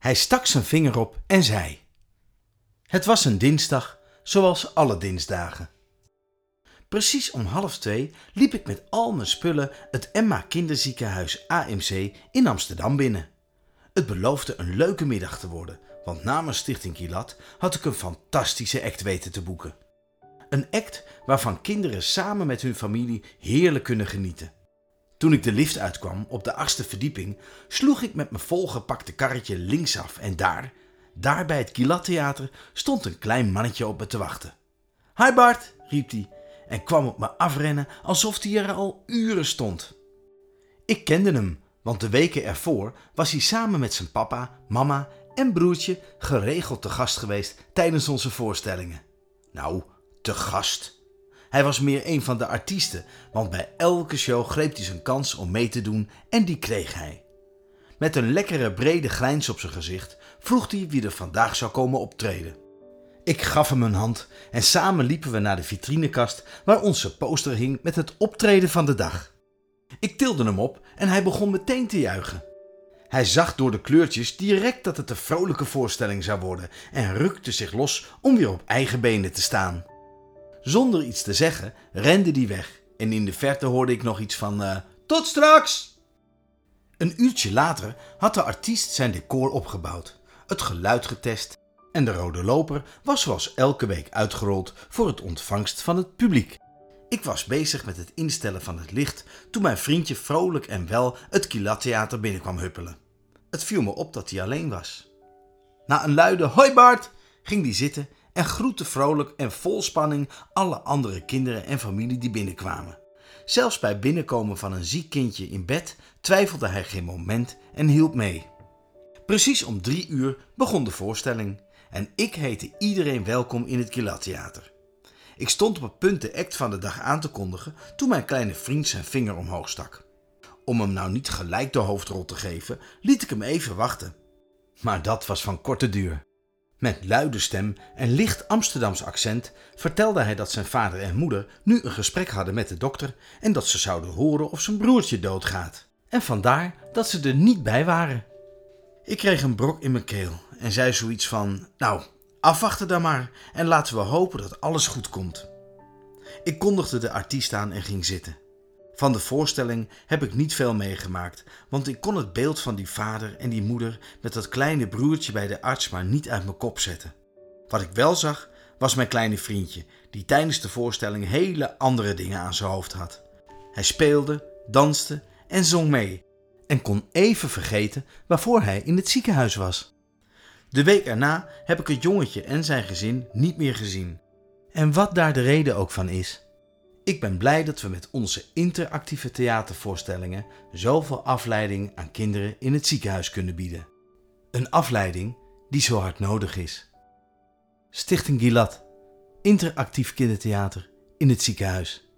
Hij stak zijn vinger op en zei: Het was een dinsdag, zoals alle dinsdagen. Precies om half twee liep ik met al mijn spullen het Emma Kinderziekenhuis AMC in Amsterdam binnen. Het beloofde een leuke middag te worden, want namens Stichting Kilat had ik een fantastische act weten te boeken. Een act waarvan kinderen samen met hun familie heerlijk kunnen genieten. Toen ik de lift uitkwam op de achtste verdieping, sloeg ik met mijn volgepakte karretje linksaf en daar, daar bij het Kilat Theater, stond een klein mannetje op me te wachten. Hi Bart, riep hij en kwam op me afrennen alsof hij er al uren stond. Ik kende hem, want de weken ervoor was hij samen met zijn papa, mama en broertje geregeld te gast geweest tijdens onze voorstellingen. Nou, te gast. Hij was meer een van de artiesten, want bij elke show greep hij zijn kans om mee te doen en die kreeg hij. Met een lekkere brede grijns op zijn gezicht vroeg hij wie er vandaag zou komen optreden. Ik gaf hem een hand en samen liepen we naar de vitrinekast waar onze poster hing met het optreden van de dag. Ik tilde hem op en hij begon meteen te juichen. Hij zag door de kleurtjes direct dat het een vrolijke voorstelling zou worden en rukte zich los om weer op eigen benen te staan. Zonder iets te zeggen rende hij weg en in de verte hoorde ik nog iets van uh, tot straks. Een uurtje later had de artiest zijn decor opgebouwd, het geluid getest en de rode loper was zoals elke week uitgerold voor het ontvangst van het publiek. Ik was bezig met het instellen van het licht toen mijn vriendje vrolijk en wel het Kilat-theater binnenkwam huppelen. Het viel me op dat hij alleen was. Na een luide hoi Bart ging hij zitten en groette vrolijk en vol spanning alle andere kinderen en familie die binnenkwamen. Zelfs bij binnenkomen van een ziek kindje in bed twijfelde hij geen moment en hielp mee. Precies om drie uur begon de voorstelling en ik heette iedereen welkom in het Kilat-theater. Ik stond op het punt de act van de dag aan te kondigen toen mijn kleine vriend zijn vinger omhoog stak. Om hem nou niet gelijk de hoofdrol te geven, liet ik hem even wachten. Maar dat was van korte duur. Met luide stem en licht Amsterdams accent vertelde hij dat zijn vader en moeder nu een gesprek hadden met de dokter en dat ze zouden horen of zijn broertje doodgaat. En vandaar dat ze er niet bij waren. Ik kreeg een brok in mijn keel en zei zoiets van: Nou, afwachten dan maar en laten we hopen dat alles goed komt. Ik kondigde de artiest aan en ging zitten. Van de voorstelling heb ik niet veel meegemaakt, want ik kon het beeld van die vader en die moeder met dat kleine broertje bij de arts maar niet uit mijn kop zetten. Wat ik wel zag, was mijn kleine vriendje, die tijdens de voorstelling hele andere dingen aan zijn hoofd had. Hij speelde, danste en zong mee en kon even vergeten waarvoor hij in het ziekenhuis was. De week erna heb ik het jongetje en zijn gezin niet meer gezien. En wat daar de reden ook van is, ik ben blij dat we met onze interactieve theatervoorstellingen zoveel afleiding aan kinderen in het ziekenhuis kunnen bieden. Een afleiding die zo hard nodig is. Stichting Gilat, interactief kindertheater in het ziekenhuis.